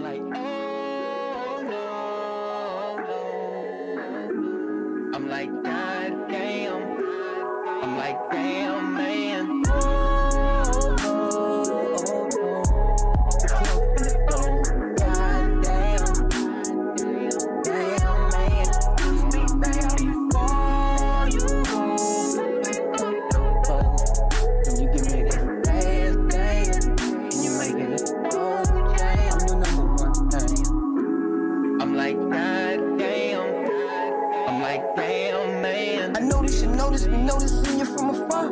I'm like, oh no, no, no. I'm like, god damn. I'm like, damn. Like, damn, man. I notice you notice me noticing you from afar.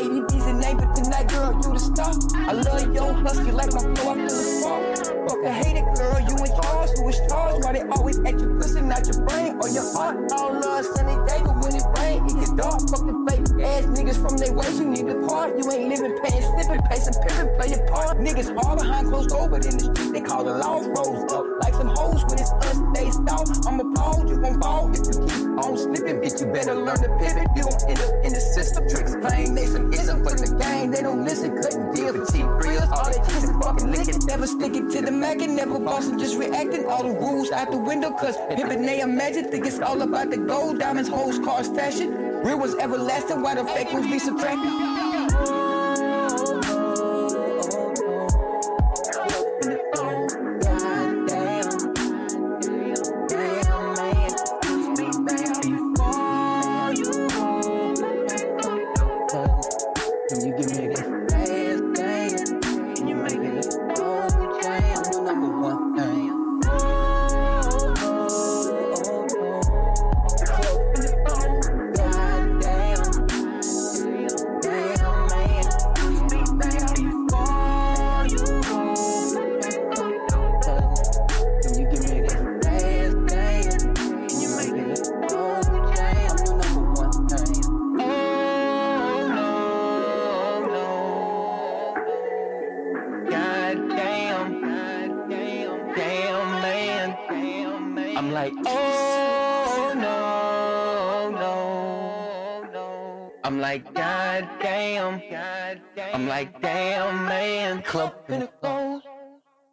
ADB's a name, tonight, girl, you the star. I love your husky like my flow, I feel the spark. Fuck a hated girl, you in charge, who is charged? Why they always at your pussy, not your brain or your heart? All love, sunny day, but when it rain, it gets dark. Fuck the fake ass niggas from their ways, you need to part. You ain't living, paying, slipping, pay some pimpin', play your part. Niggas all behind closed but in the street, they call the law rose up. Like some hoes when it's us, they stall. I'm appalled, you gon' fall if you on slipping, bitch. You better learn to pivot. You gon' end up in the system. Tricks they some ism for the game. They don't listen, cutting deal for cheap reels. All they chicks is fucking licking. Never sticking to the Mac and never bossing, just reacting. All the rules out the window, cause pimpin' they imagine. Think it's all about the gold, diamonds, hoes, cars, fashion. Real was everlasting, why the fake ones be subtracted? Can you give me a last I'm like, oh, no, no, no. I'm like, God damn. God damn. I'm like, damn, man. Club in the.